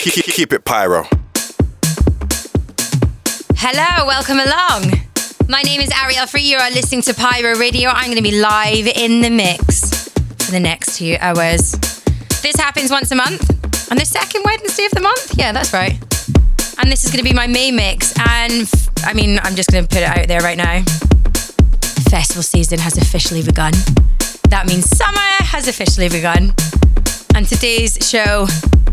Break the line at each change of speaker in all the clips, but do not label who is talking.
Keep it pyro.
Hello, welcome along. My name is Ariel Free. You are listening to Pyro Radio. I'm going to be live in the mix for the next two hours. This happens once a month on the second Wednesday of the month. Yeah, that's right. And this is going to be my May mix. And f- I mean, I'm just going to put it out there right now. Festival season has officially begun. That means summer has officially begun. And today's show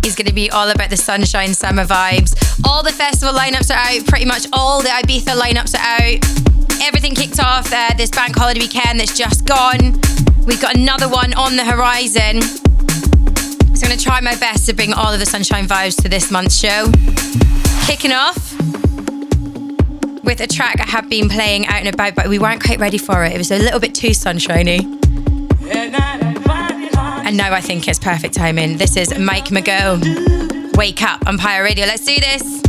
is going to be all about the sunshine summer vibes. All the festival lineups are out, pretty much all the Ibiza lineups are out. Everything kicked off uh, this bank holiday weekend that's just gone. We've got another one on the horizon. So I'm going to try my best to bring all of the sunshine vibes to this month's show. Kicking off with a track I have been playing out and about, but we weren't quite ready for it. It was a little bit too sunshiny. And now I think it's perfect timing. This is Mike Mago. Wake up, Empire Radio. Let's do this.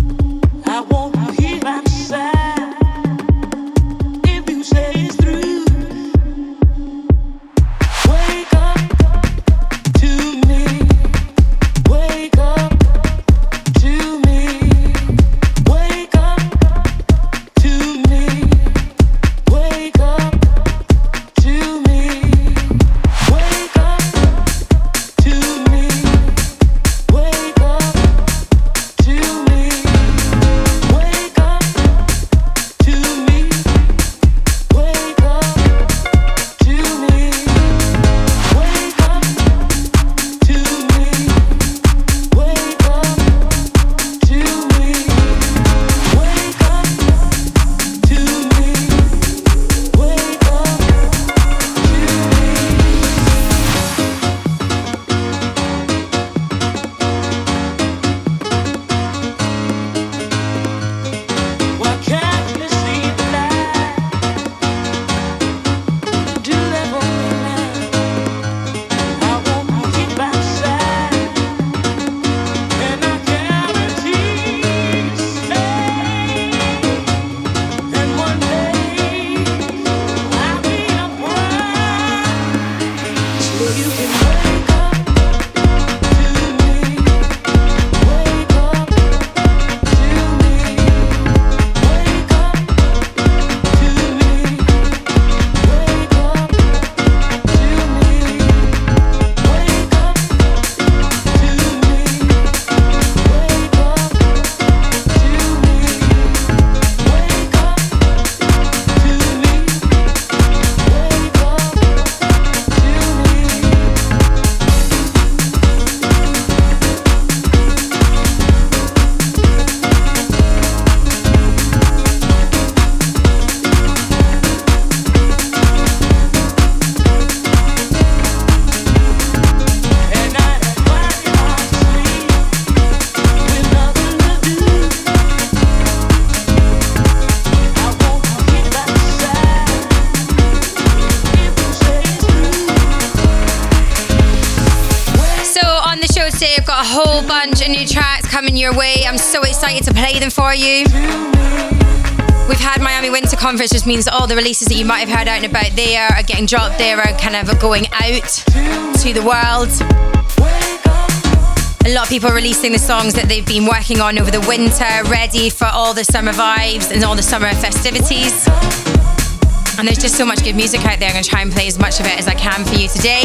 Conference, just means all the releases that you might have heard out and about there are getting dropped there, are kind of going out to the world. A lot of people are releasing the songs that they've been working on over the winter, ready for all the summer vibes and all the summer festivities. And there's just so much good music out there. I'm going to try and play as much of it as I can for you today.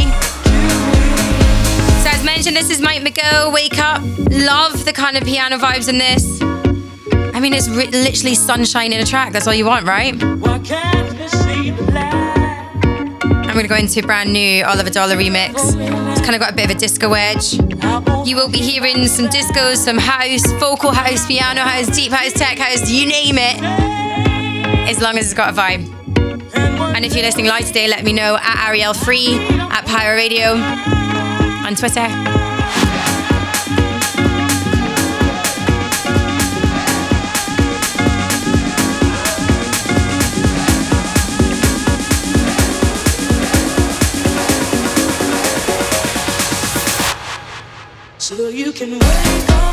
So as mentioned, this is Mike Mago, Wake Up. Love the kind of piano vibes in this. I mean, it's ri- literally sunshine in a track. That's all you want, right? I'm going to go into a brand new Oliver Dollar remix. It's kind of got a bit of a disco edge. You will be hearing some discos, some house, vocal house, piano house, deep house, tech house, you name it. As long as it's got a vibe. And if you're listening live today, let me know at Ariel Free, at Pyro Radio on Twitter.
You can wake up.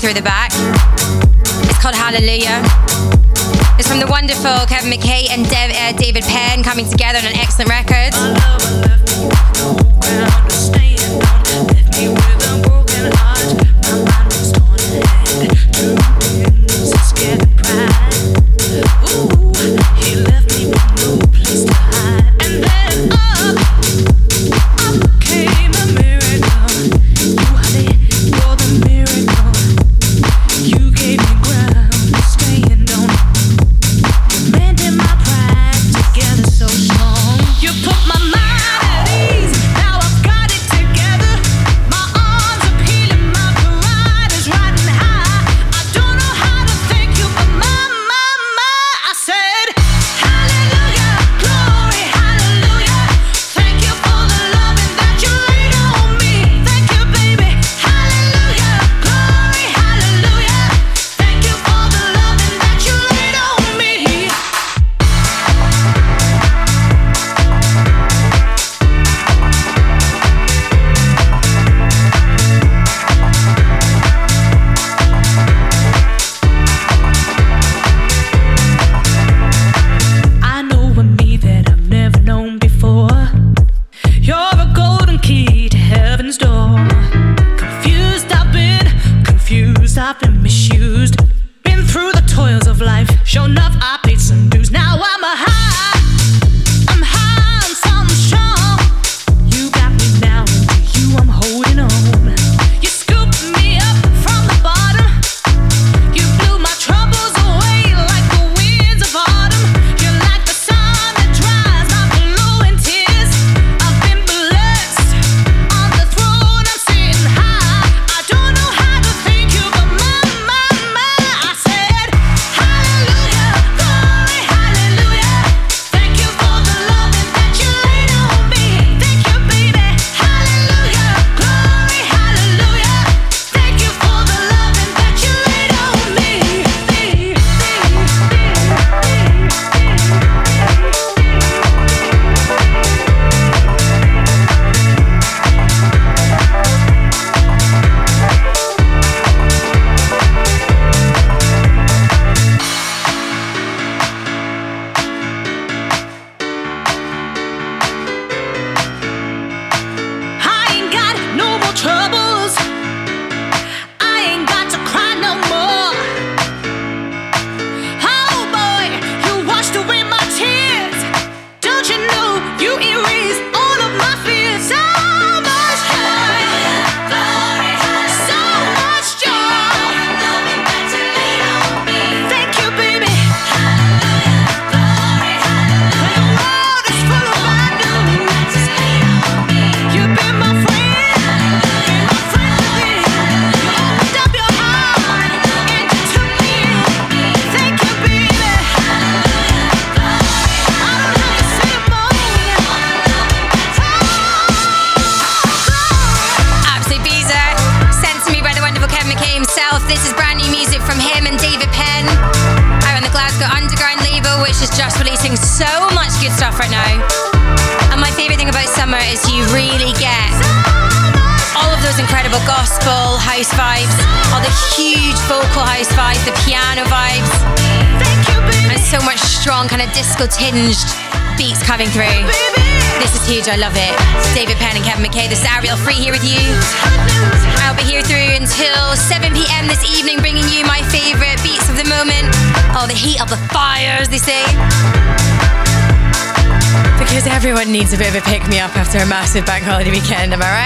Through the
back.
massive bank holiday weekend, am I right?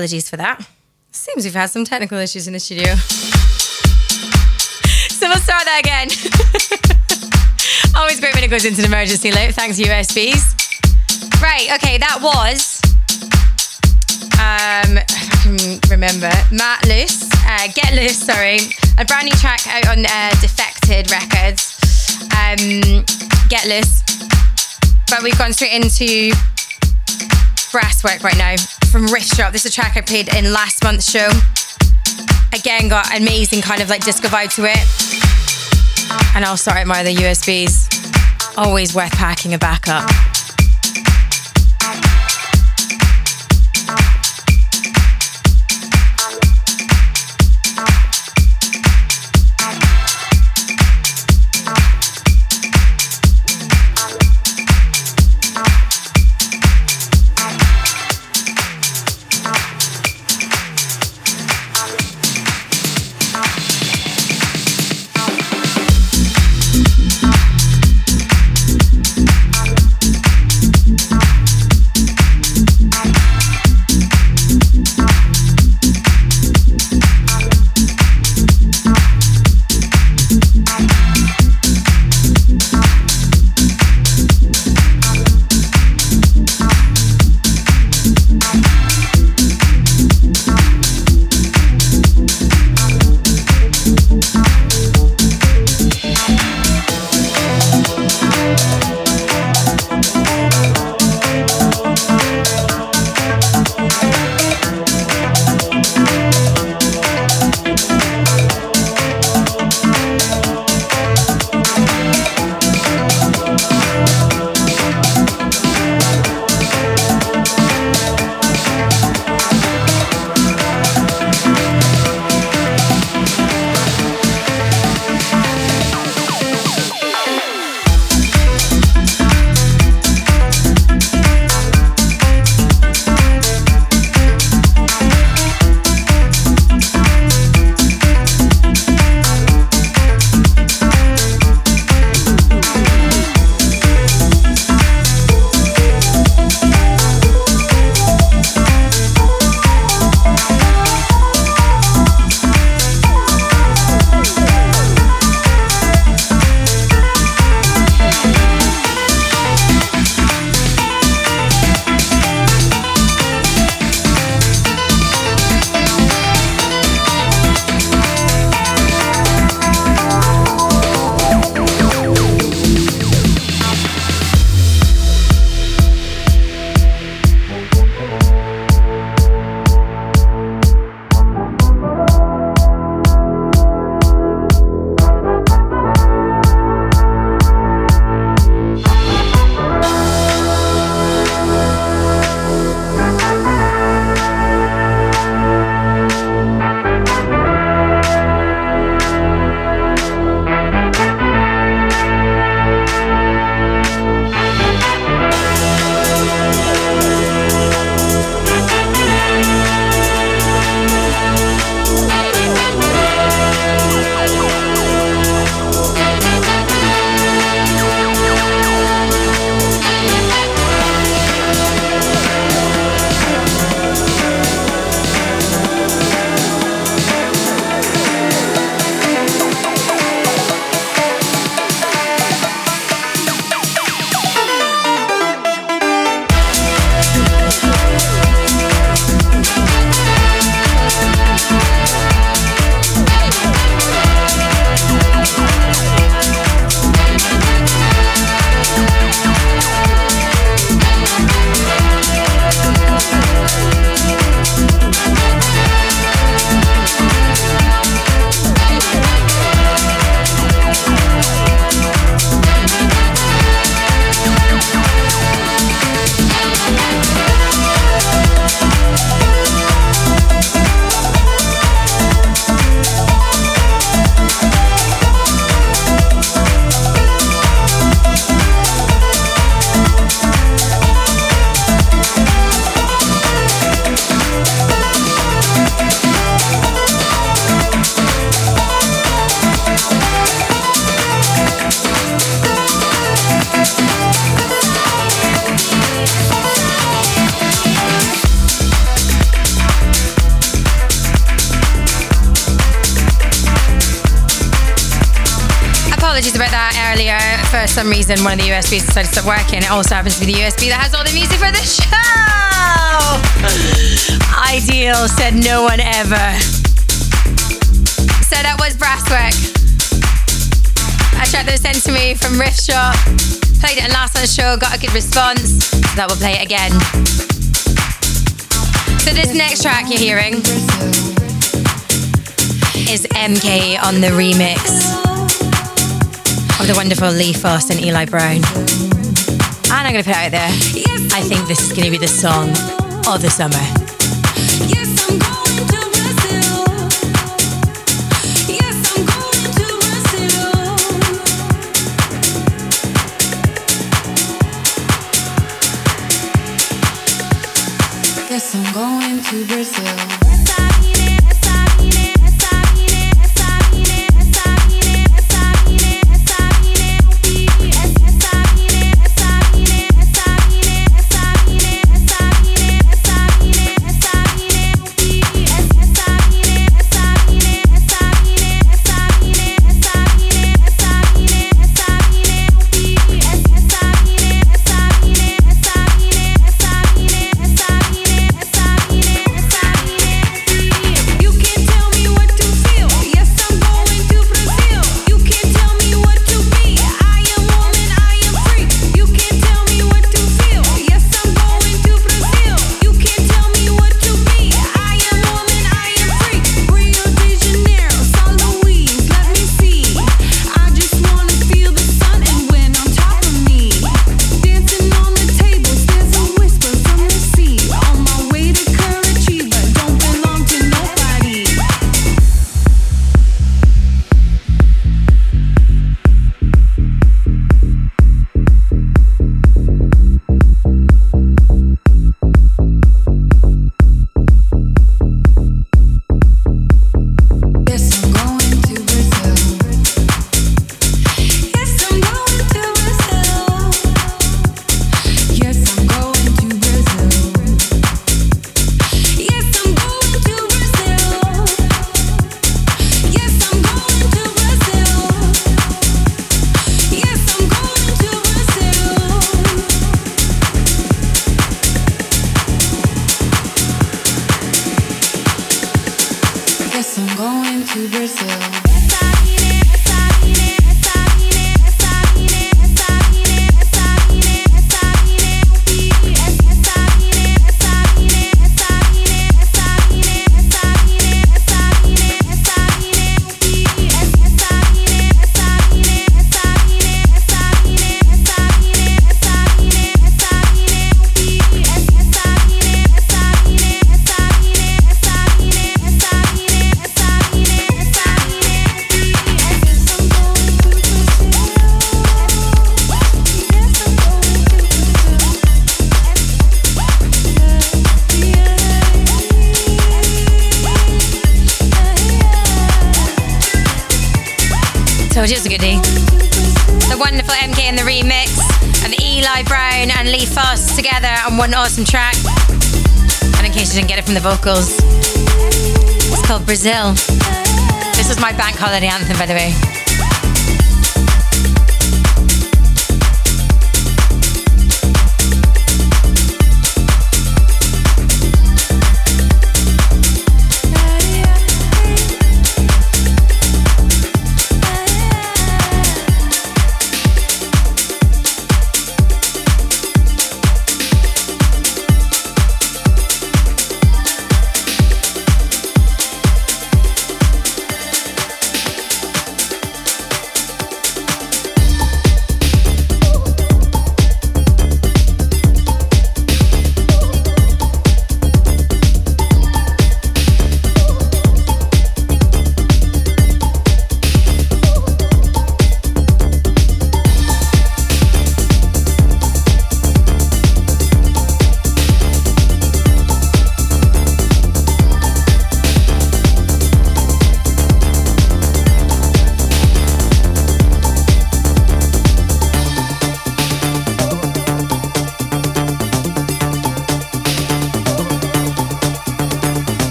Apologies for that. Seems we've had some technical issues in the studio. so we'll start that again. Always great when it goes into an emergency loop. Thanks, USBs. Right, okay, that was. Um, I can
remember. Matt Loose, uh, Get Loose, sorry. A brand new track out on uh, Defected Records. Um, Get Loose. But we've gone straight into Brasswork right now from Riff Shop. This is a track I played in last month's show. Again, got amazing kind of like disco vibe to it. And I'll start at my other USBs. Always worth packing a backup. Some reason, one of the USBs decided to stop working. It also happens to be the USB that has all the music for the show. Ideal, said no one ever. So that was Brasswork. A track that was sent to me from Riff Shop. Played it in last month's show, got a good response. That will play it again. So this next track you're hearing is MK on the remix of the wonderful Lee Foss and Eli Brown. And I'm going to put it out there. I think this is going to be the song of the summer.
Yes, I'm going to Brazil. Yes, I'm going to Brazil. Yes, I'm going to Brazil. On
one awesome track. And in case you didn't get it from the vocals, it's called Brazil. This was my bank holiday anthem, by the way.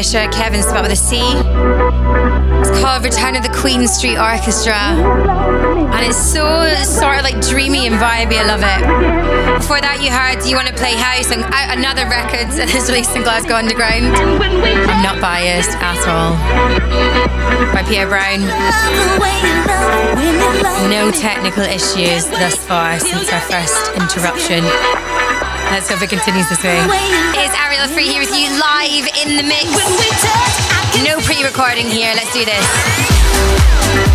Fisher. Cevin spelled with a C. It's called Return of the Queen Street Orchestra. And it's so sort of like dreamy and vibey. I love it. Before that, you heard Do You Want to Play House and another record that is released in Glasgow Underground. I'm not biased at all. By Pierre Brown. No technical issues thus far since our first interruption. Let's hope it continues this way. It's Ariel Free here with you live in the mix. No pre recording here. Let's do this.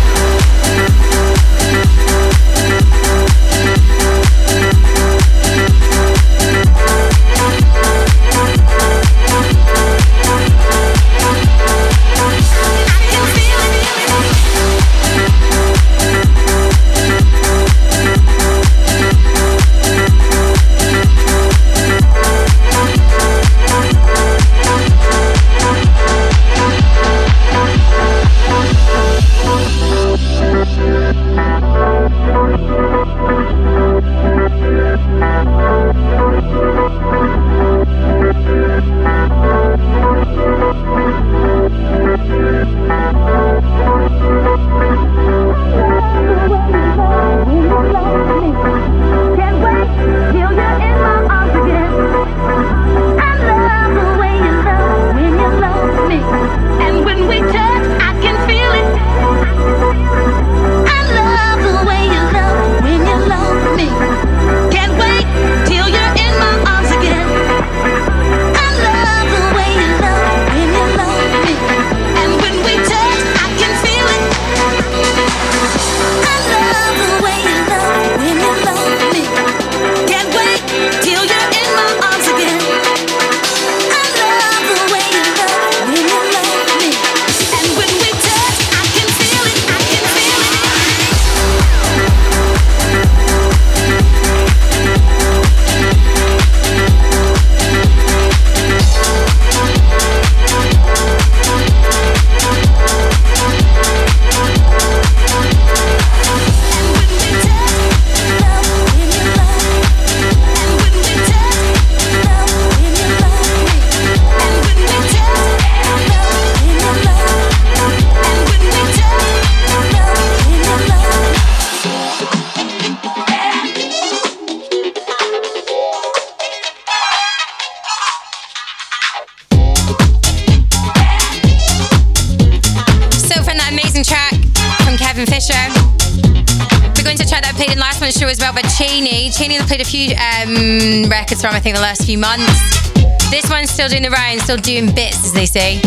Played a few um, records from, I think, the last few months. This one's still doing the rounds, still doing bits, as they say.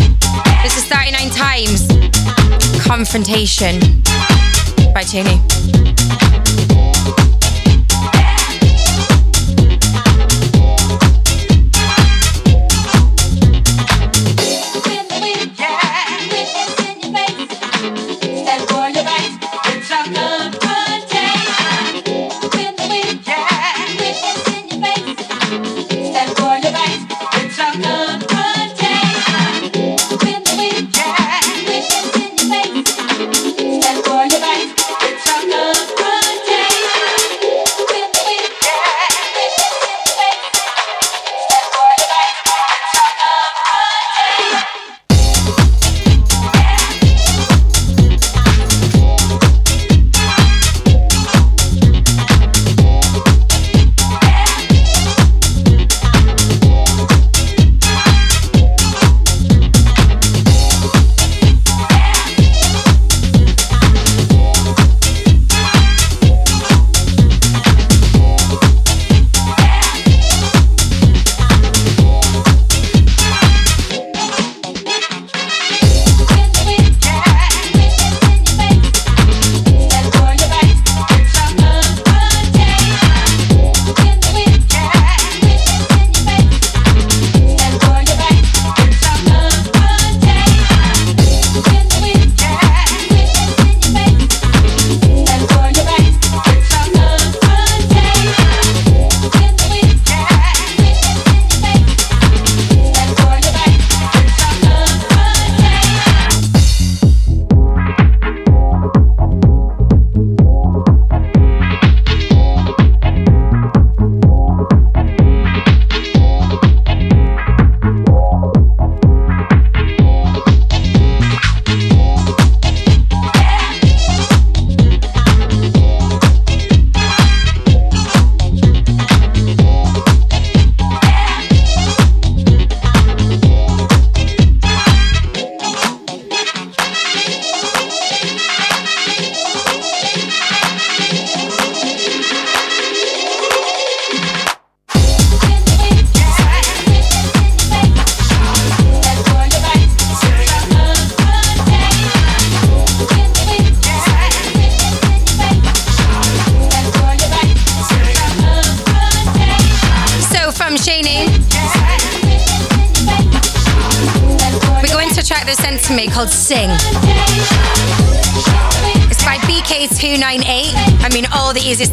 This is 39 Times Confrontation by Cheney.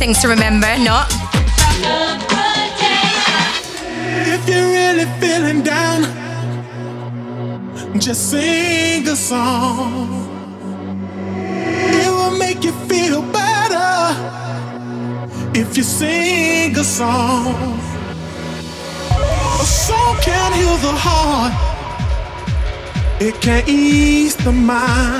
Things to remember, not?
If you're really feeling down, just sing a song. It will make you feel better if you sing a song. A song can heal the heart, it can ease the mind.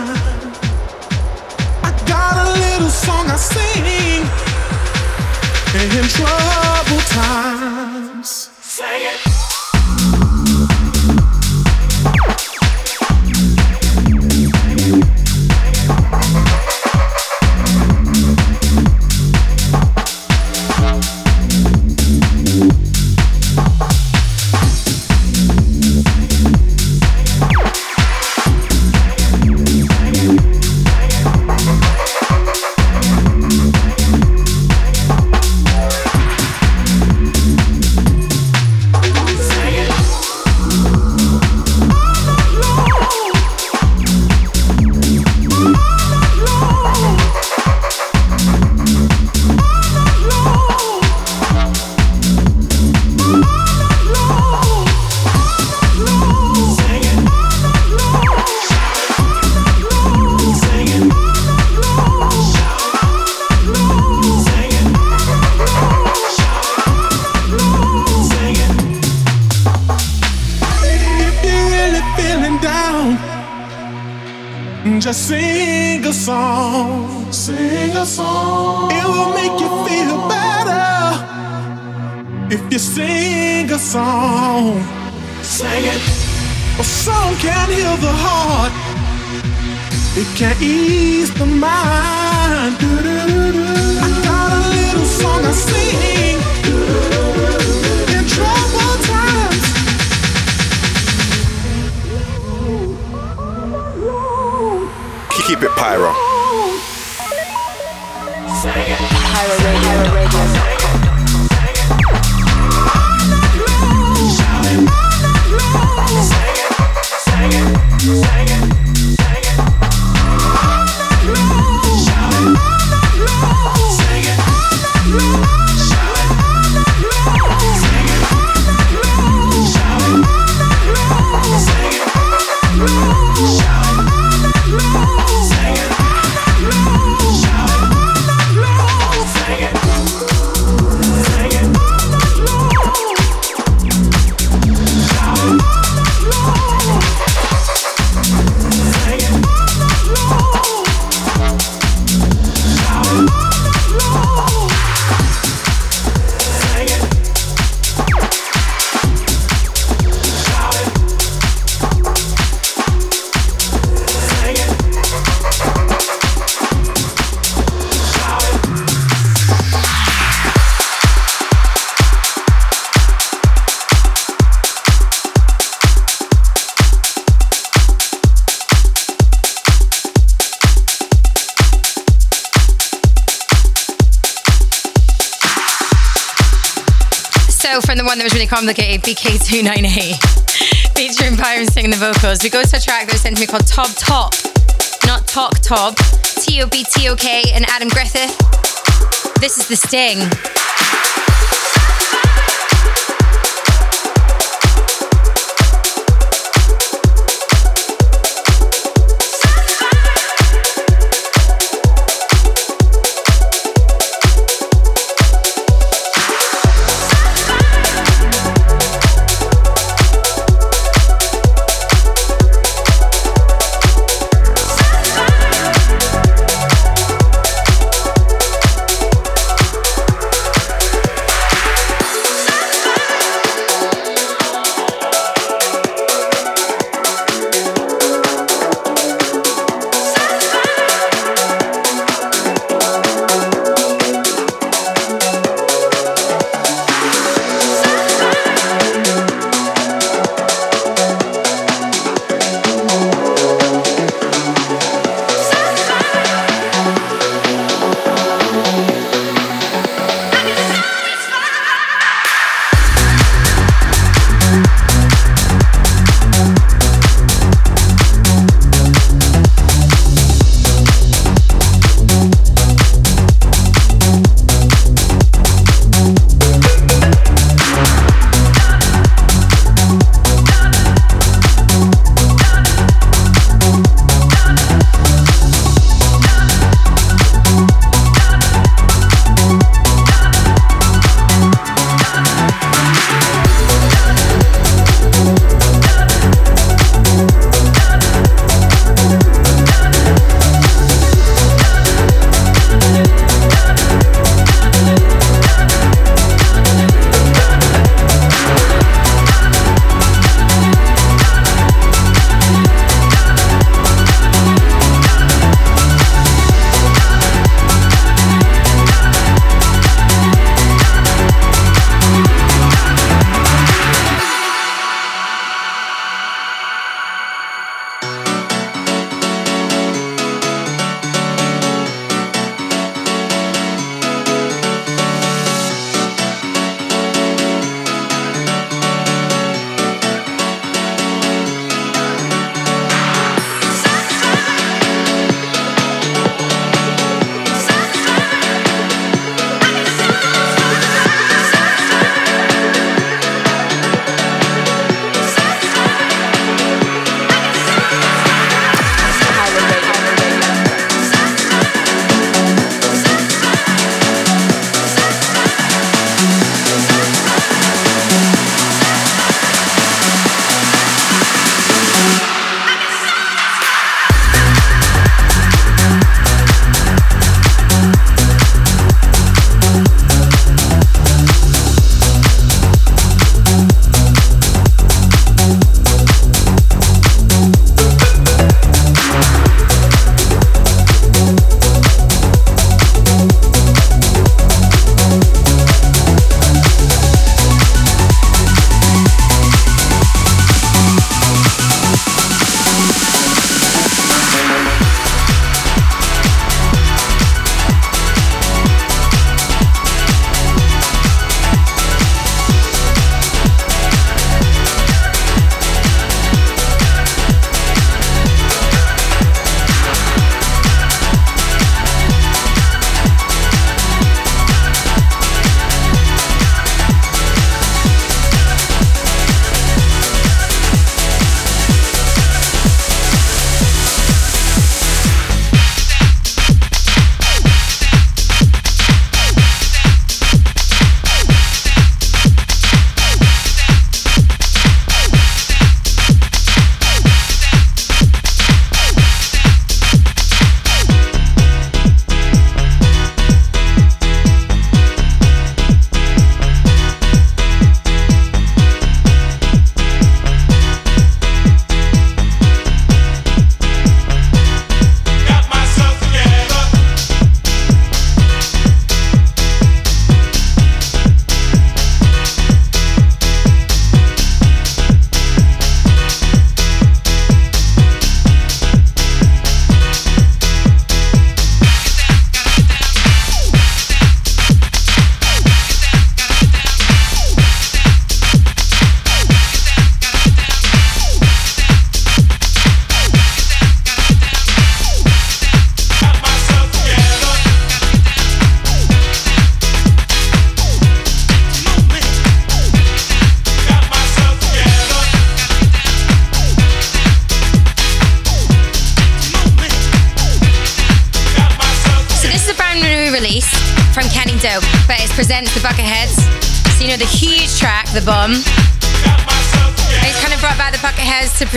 Really
BK298, featuring Byron singing the vocals, we go to a track that was sent to me called Tob Top, not Talk Tob, T-O-B-T-O-K and Adam Griffith. This is The Sting.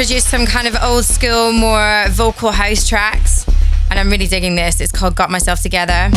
produced some kind of old school, more vocal house tracks. And I'm really digging this. It's called Got Myself Together.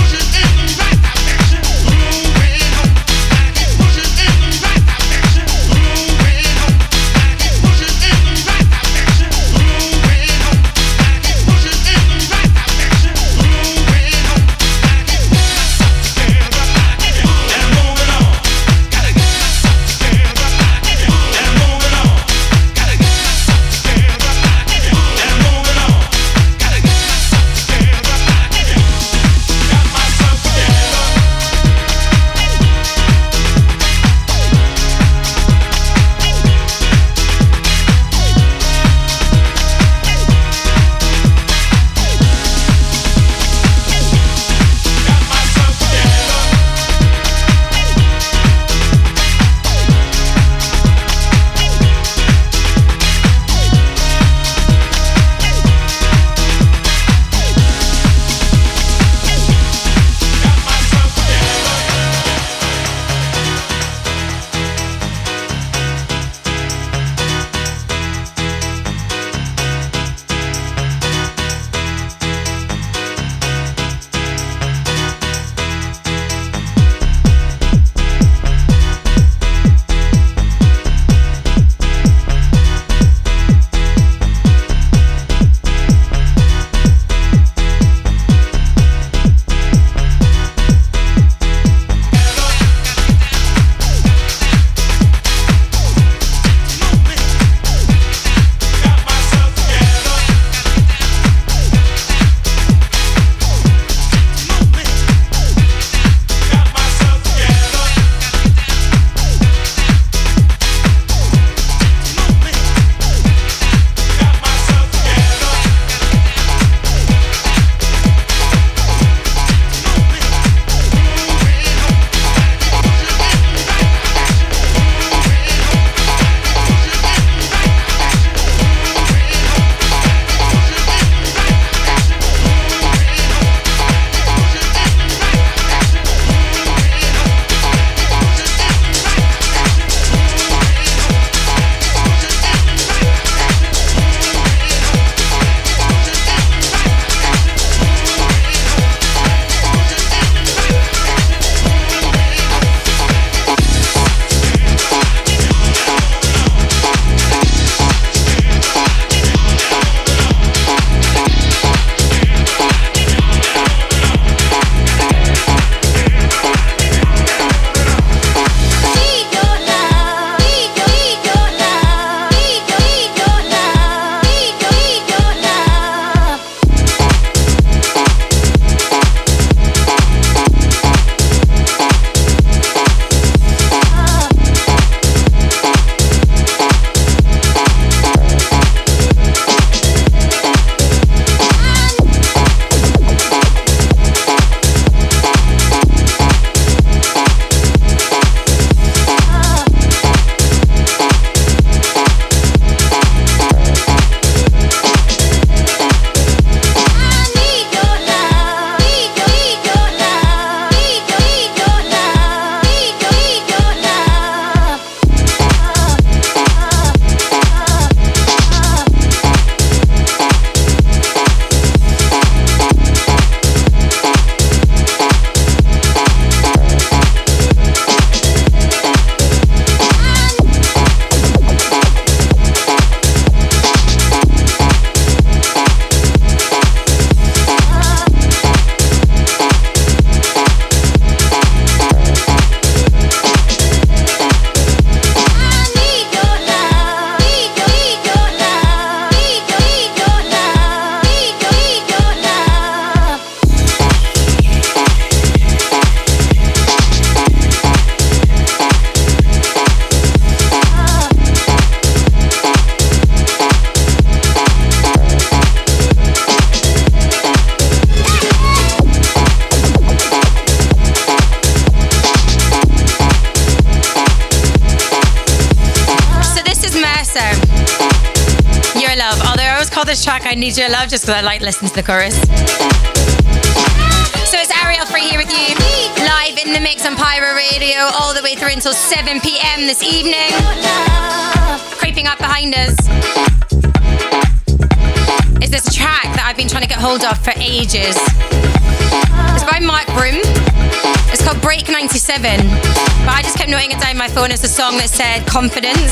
call this track I Need Your Love just because I like listening to the chorus. So it's Ariel Free here with you, live in the mix on Pyro Radio, all the way through until 7 pm this evening. Creeping up behind us is this track that I've been trying to get hold of for ages. It's by Mike Broom. It's called Break 97. But I just kept noting it down my phone as a song that said confidence.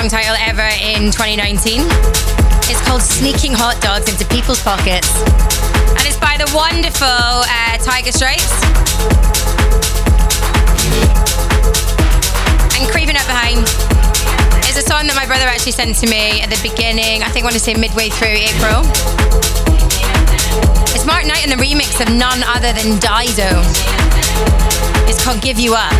Song title ever in 2019. It's called Sneaking Hot Dogs into People's Pockets. And it's by the wonderful uh, Tiger Stripes. And creeping up behind is a song that my brother actually sent to me at the beginning, I think I want to say midway through April. It's Mark Knight and the remix of none other than Dido. It's called Give You Up.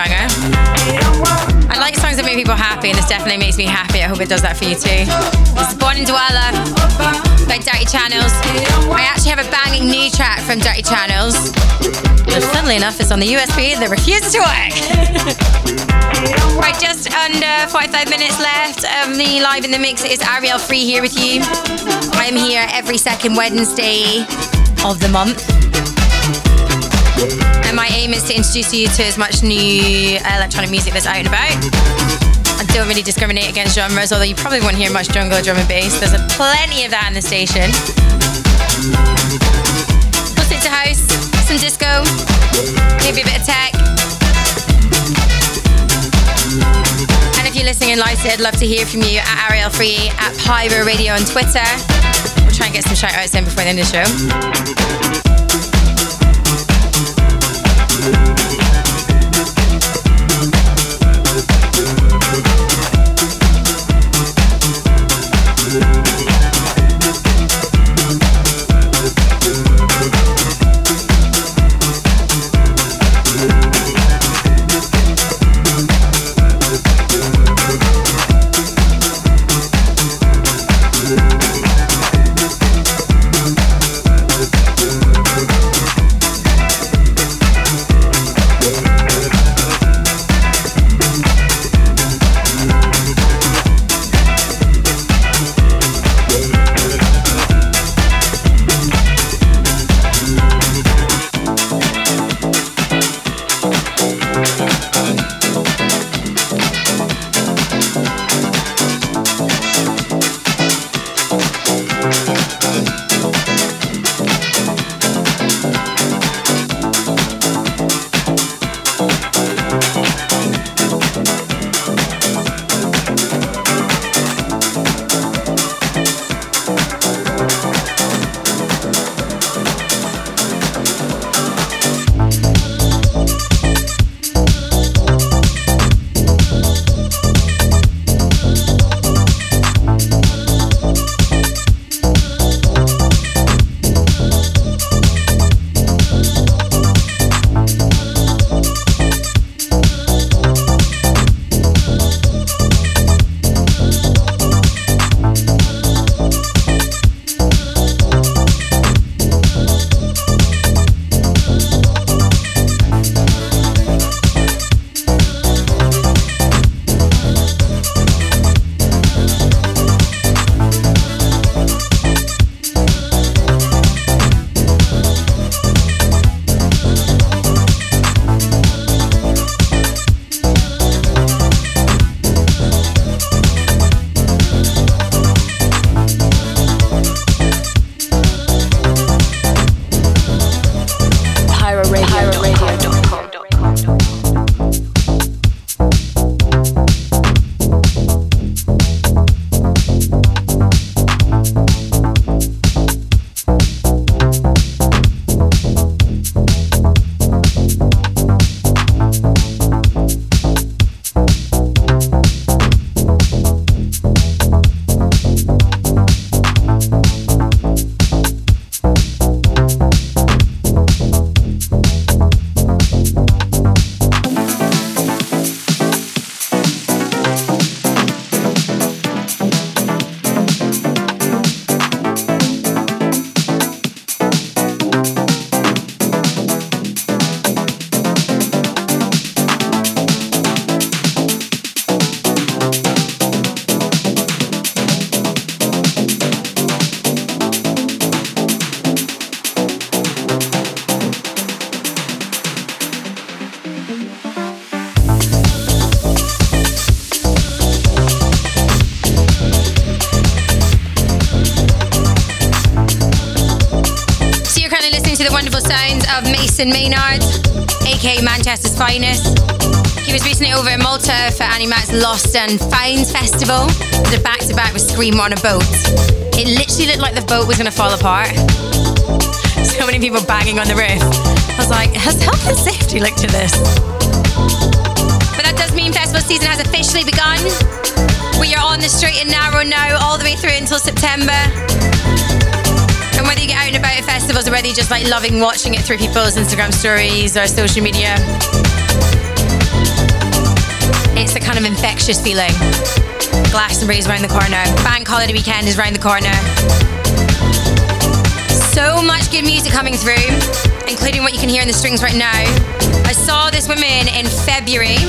Banger. I like songs that make people happy and this definitely makes me happy. I hope it does that for you too. This is Born in Douala by Dirty Channels. I actually have a banging new track from Dirty Channels. And funnily enough, it's on the USB that refuses to work. right, just under 45 minutes left of the live in the mix. It is Ariel Free here with you. I am here every second Wednesday of the month. My aim is to introduce you to as much new electronic music that's out and about. I don't really discriminate against genres, although you probably won't hear much jungle, or drum and bass. There's a plenty of that in the station. We'll stick to house, some disco, maybe a bit of tech. And if you're listening in live, I'd love to hear from you at Ariel Free, at Pyro Radio on Twitter. We'll try and get some shout outs in before the end of the show. Of Mason Maynard, aka Manchester's finest. He was recently over in Malta for Annie Mac's Lost and Found Festival. A back to back with Skream on a boat. It literally looked like the boat was going to fall apart. So many people banging on the roof. I was like, has health and safety looked at this? But that does mean festival season has officially begun. We are on the straight and narrow now, all the way through until September. Get out and about at festivals
already, just like loving watching it through people's Instagram stories or social media. It's a kind of infectious feeling. Glastonbury's around the corner. Bank holiday weekend is around the corner. So much good music coming through, including what you can hear in the strings right now. I saw this woman in February.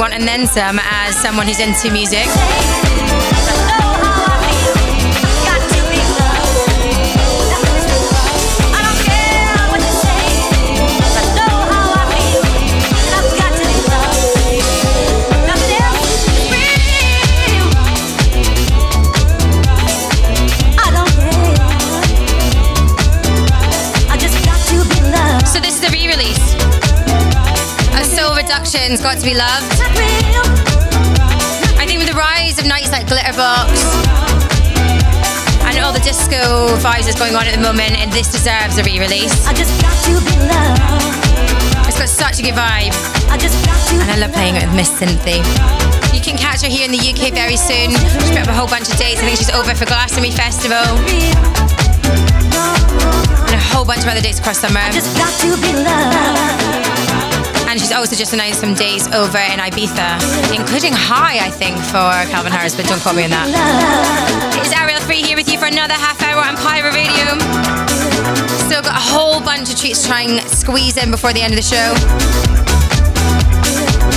Want and then some as someone who's into music. Got to Be Loved.
Disco vibes that's going on at the moment, and this deserves a re-release.
I just got to be loved.
It's got such a good vibe,
I just got to
and I love playing it with Miss Cynthia. You can catch her here in the UK very soon. She's up a whole bunch of dates. I think she's over for Glastonbury Festival and a whole bunch of other dates across summer.
I just got to be loved.
And she's also just announced some dates over in Ibiza, including High, I think, for Calvin Harris, but don't quote me on that. It's Ariel Free here with you for another half hour on Pyro Radio. Still got a whole bunch of treats to try and squeeze in before the end of the show.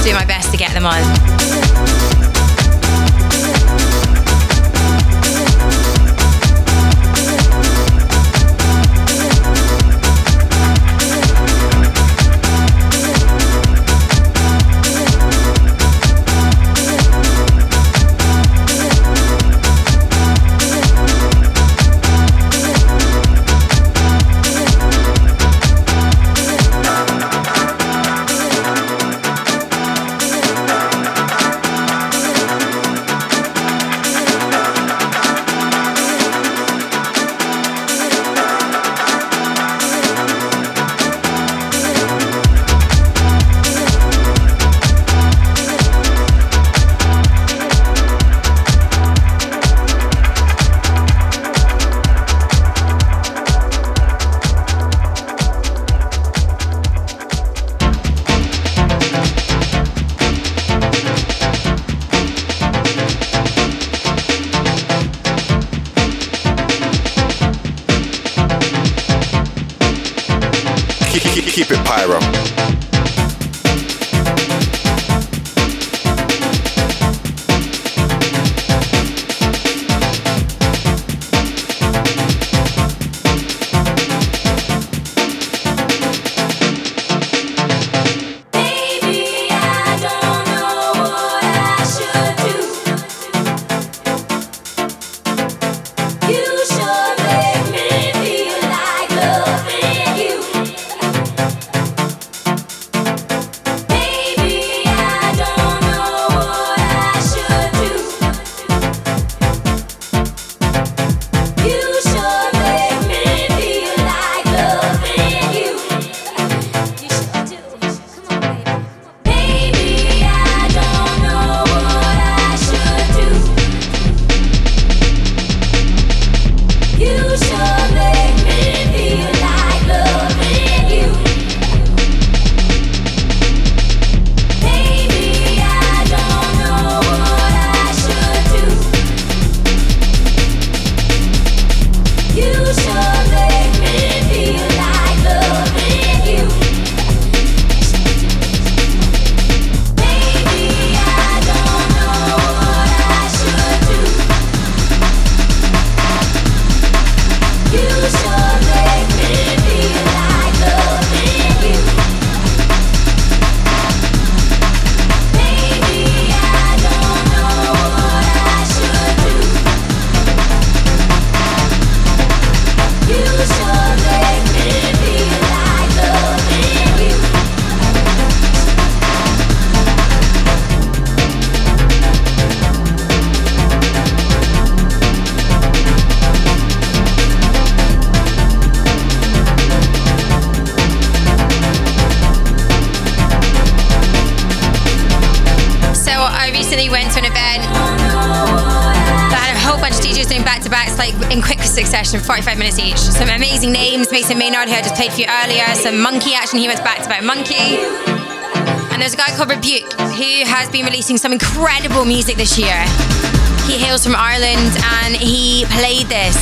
Do my best to get them on. Quick succession, 45 minutes each. Some amazing names, Mason Maynard who I just played for you earlier, some Monki action, he went back-to-back Monki. And there's a guy called Rebuke who has been releasing some incredible music this year. He hails from Ireland and he played this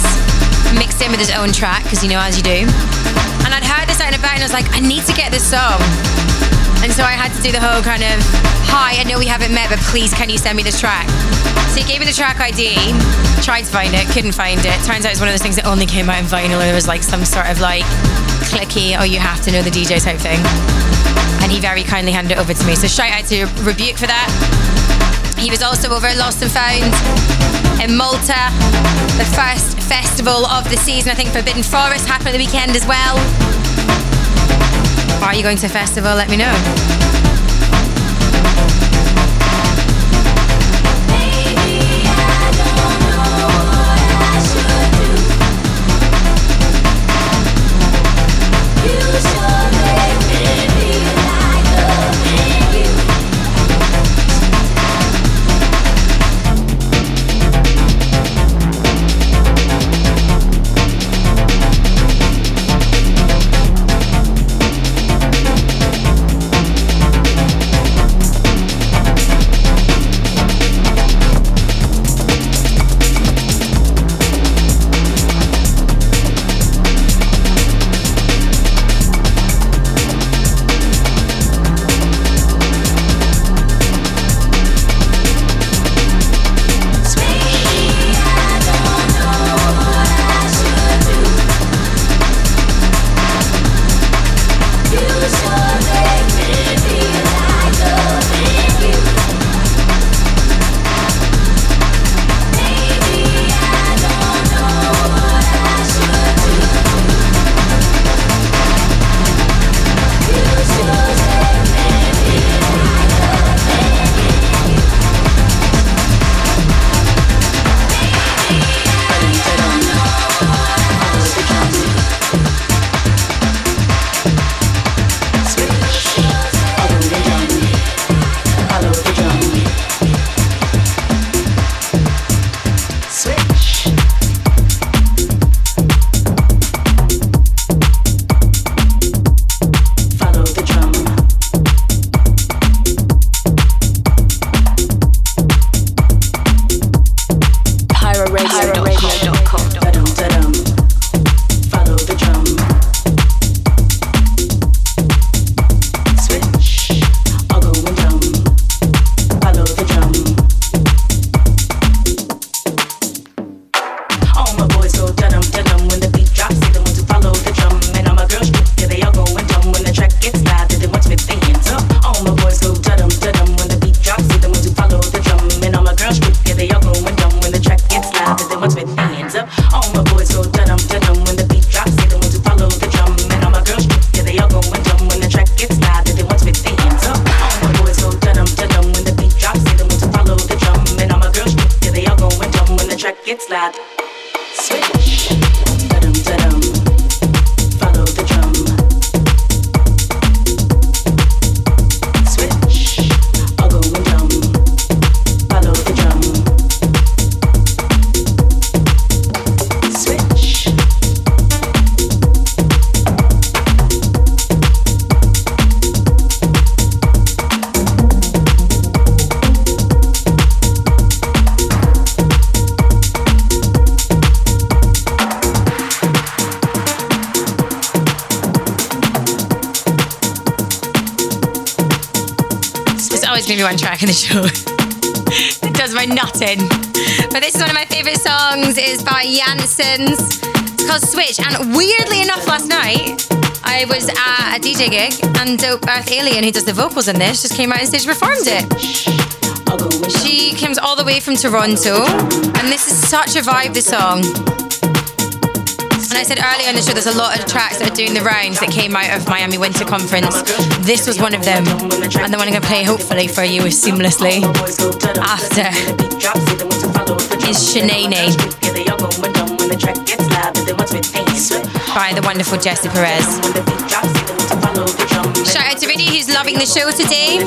mixed in with his own track, because you know as you do. And I'd heard this out and about and I was like, I need to get this song. And so I had to do the whole kind of, hi, I know we haven't met, but please can you send me this track? So he gave me the track ID, tried to find it, couldn't find it. Turns out it's one of those things that only came out in vinyl. And it was like some sort of like clicky, oh, you have to know the DJ type thing. And he very kindly handed it over to me. So shout out to Rebuke for that. He was also over at Lost and Found in Malta, the first festival of the season. I think Forbidden Forest happened at the weekend as well. Are you going to a festival? Let me know. Be one track in the show. it does my nutting. But this is one of my favourite songs. It is by Jansons. It's called Switch. And weirdly enough, last night I was at a DJ gig and Dope Earth Alien, who does the vocals in this, just came out on stage and performed it. She comes all the way from Toronto, and this is such a vibe. This song. And I said earlier in the show, there's a lot of tracks that are doing the rounds that came out of Miami Winter Conference. This was one of them, and the one I'm going to play hopefully for you is seamlessly after is Shenane by the wonderful Jesse Perez. Shout out to Rudy who's loving the show today.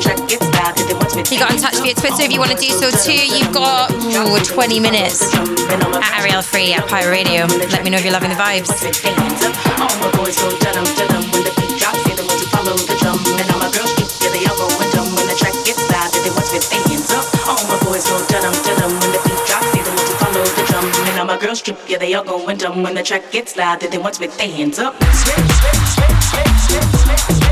He got in touch via Twitter if you want to do so too. You've got ooh, 20 minutes at Ariel Free at Pyro Radio. Let me know if you're loving the vibes.
Girls strip, yeah, they all going dumb when the track gets loud. They want with their hands up. Switch, switch, switch, switch, switch, switch.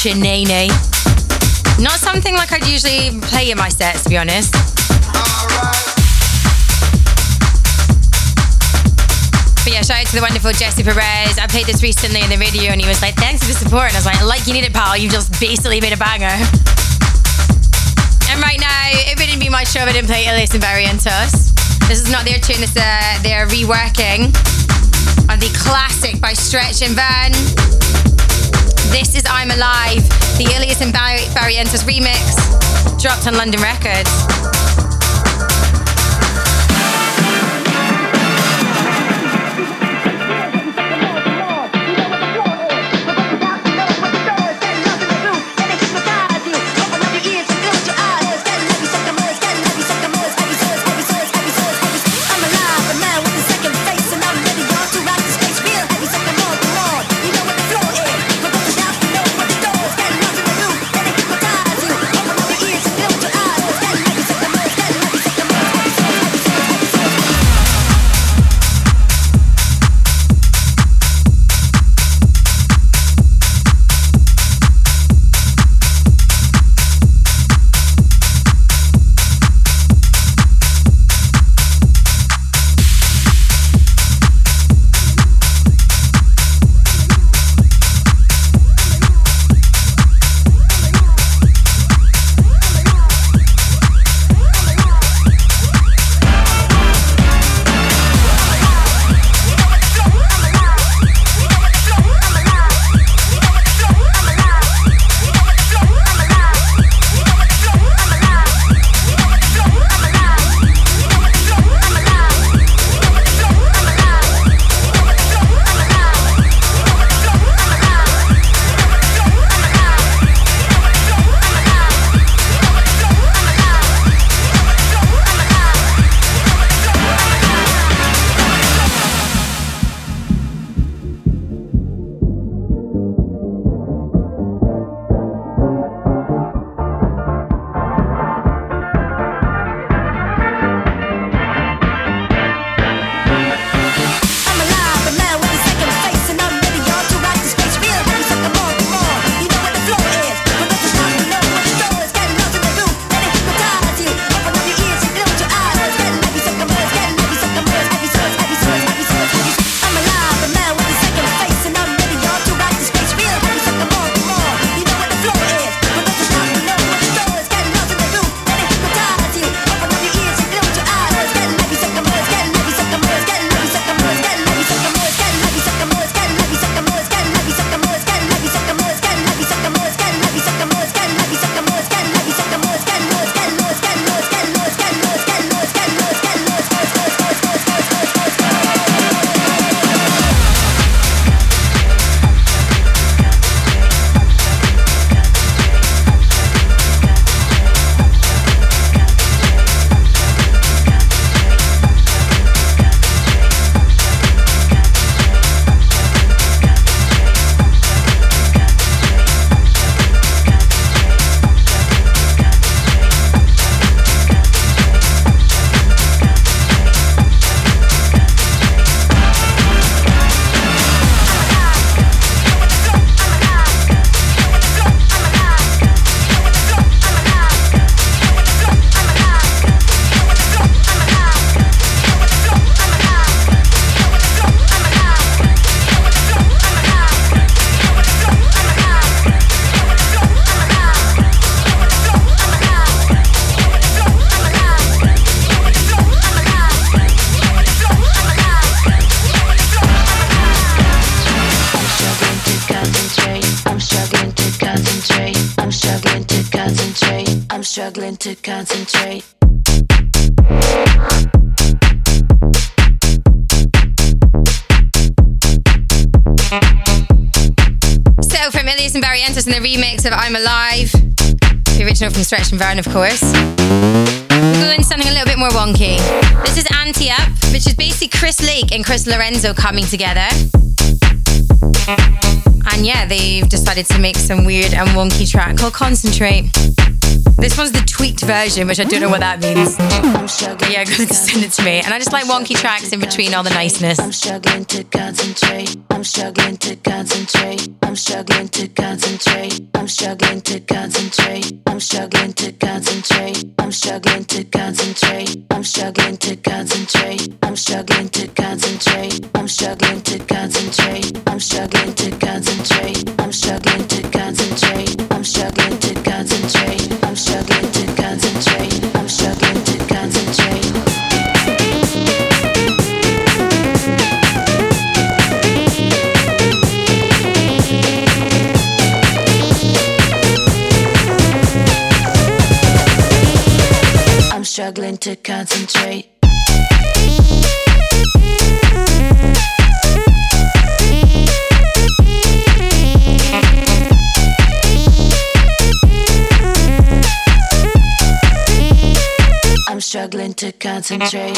Shenane. Not something like I'd usually play in my sets, to be honest. But yeah, shout out to the wonderful Jesse Perez. I played this recently in the video and he was like, thanks for the support. And I was like, like you need it, pal. You've just basically made a banger. And right now, it wouldn't be my show if I didn't play Illyus and Barrientos. This is not their tune, it's uh, their reworking of the classic by Stretch and Vern. This is I'm Alive, the Illyus and Barrientos remix, dropped on London Records. From Stretch and Vern, of course. We're going something a little bit more wonky. This is Anti Up, which is basically Chris Lake and Chris Lorenzo coming together. And yeah, they've decided to make some weird and wonky track called Concentrate.
This one's the tweaked version, which I don't know what that means. But yeah, go send it to me. And I just like wonky tracks in between all the niceness.
I'm struggling to concentrate. I'm struggling to concentrate. I'm struggling to concentrate. I'm struggling to concentrate. Struggling to concentrate. I'm struggling to concentrate.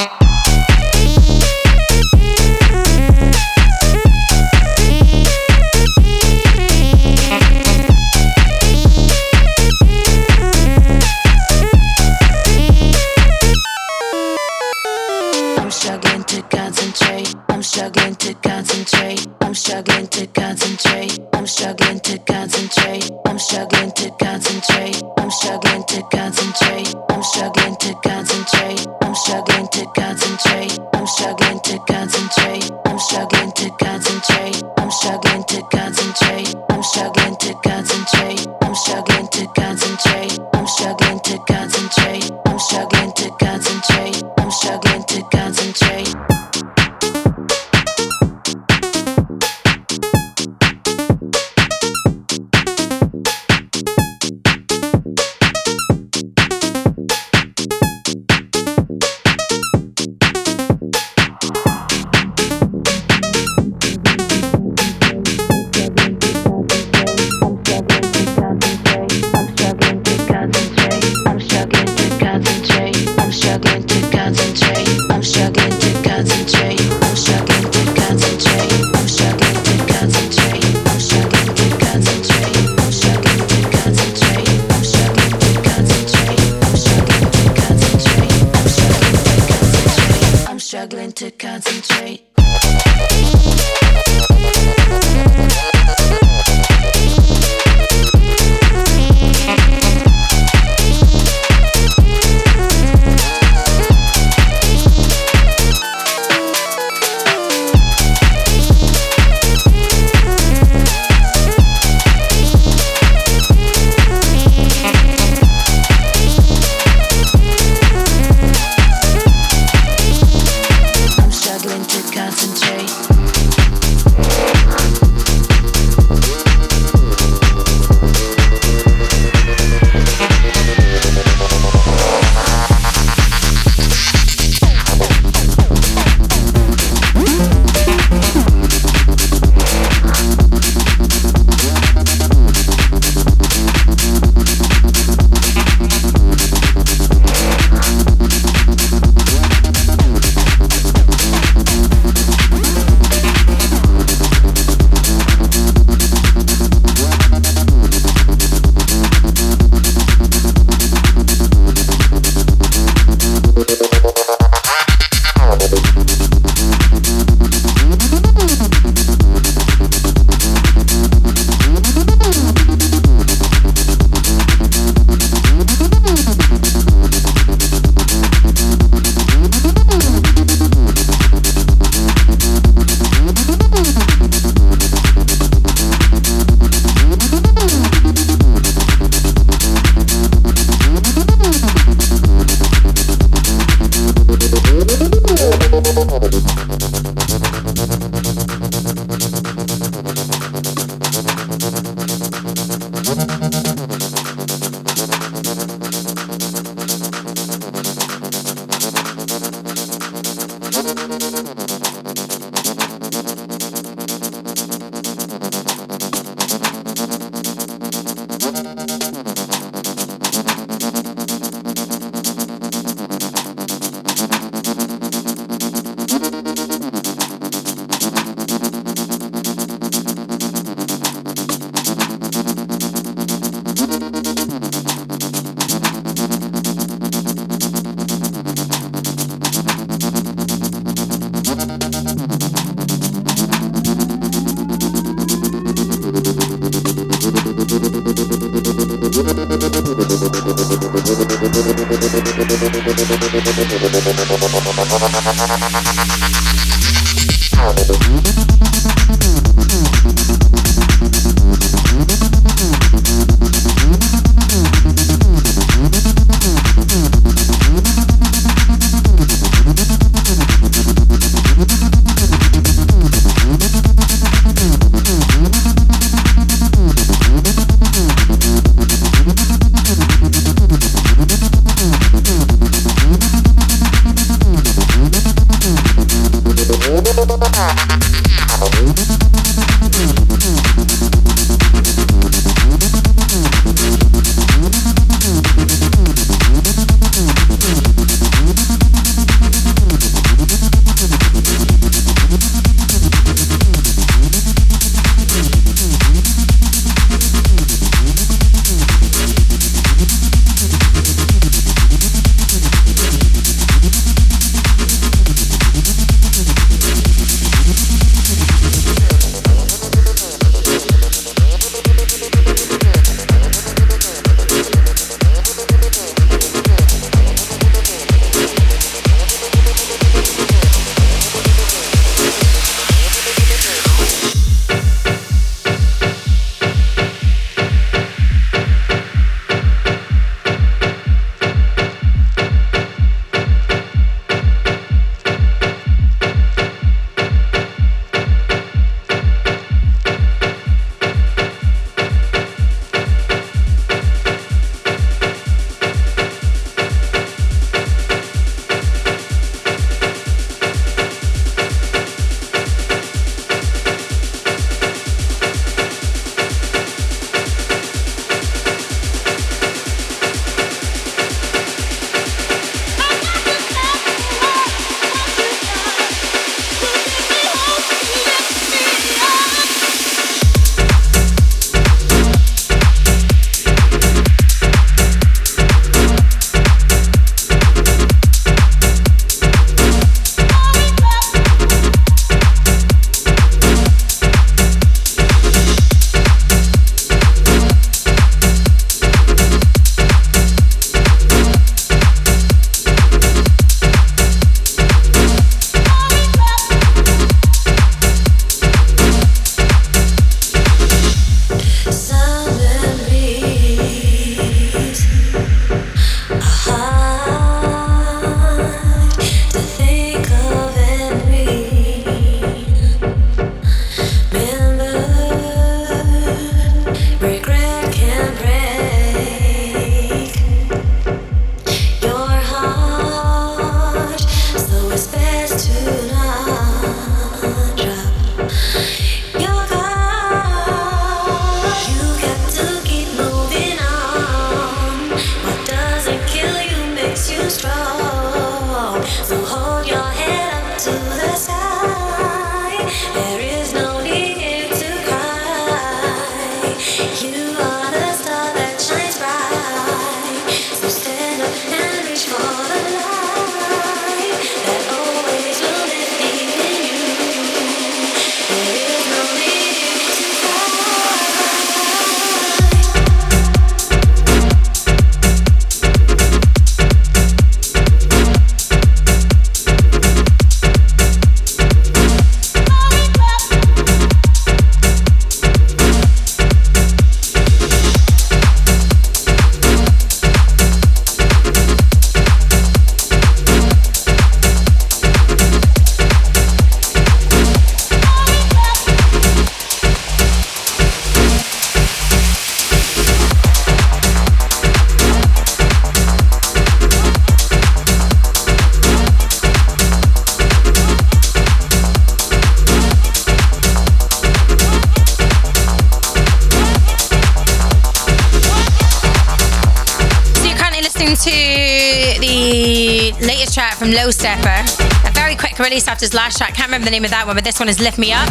His last track. Can't remember the name of that one, but this one is Lift Me Up.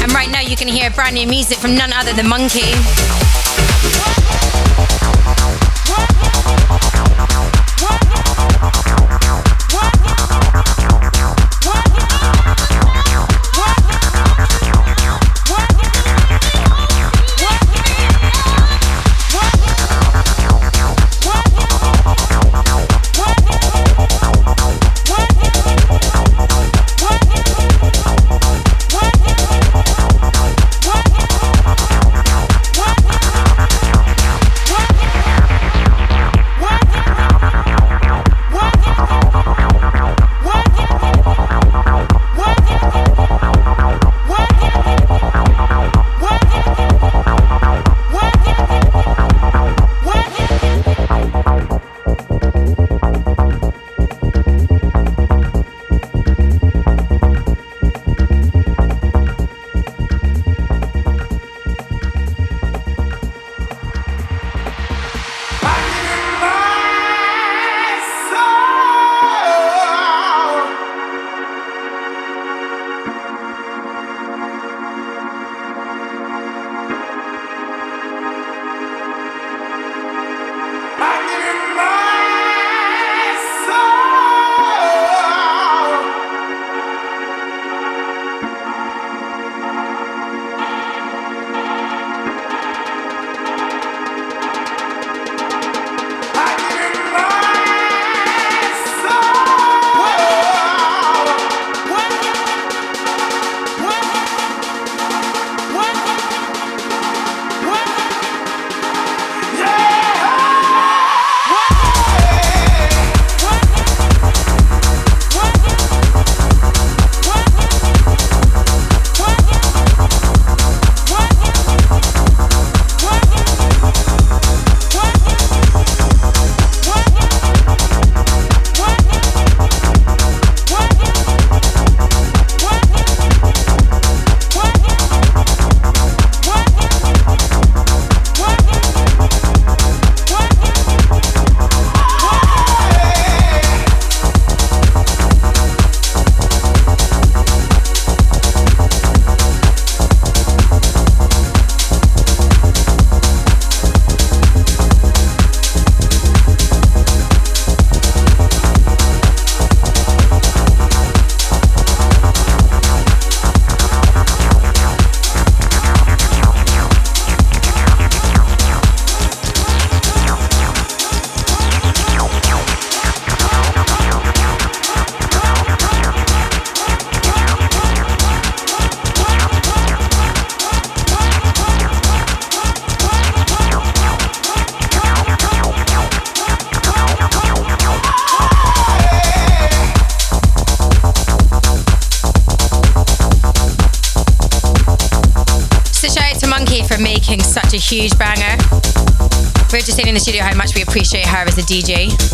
And right now you can hear brand new music from none other than Monki. As a DJ.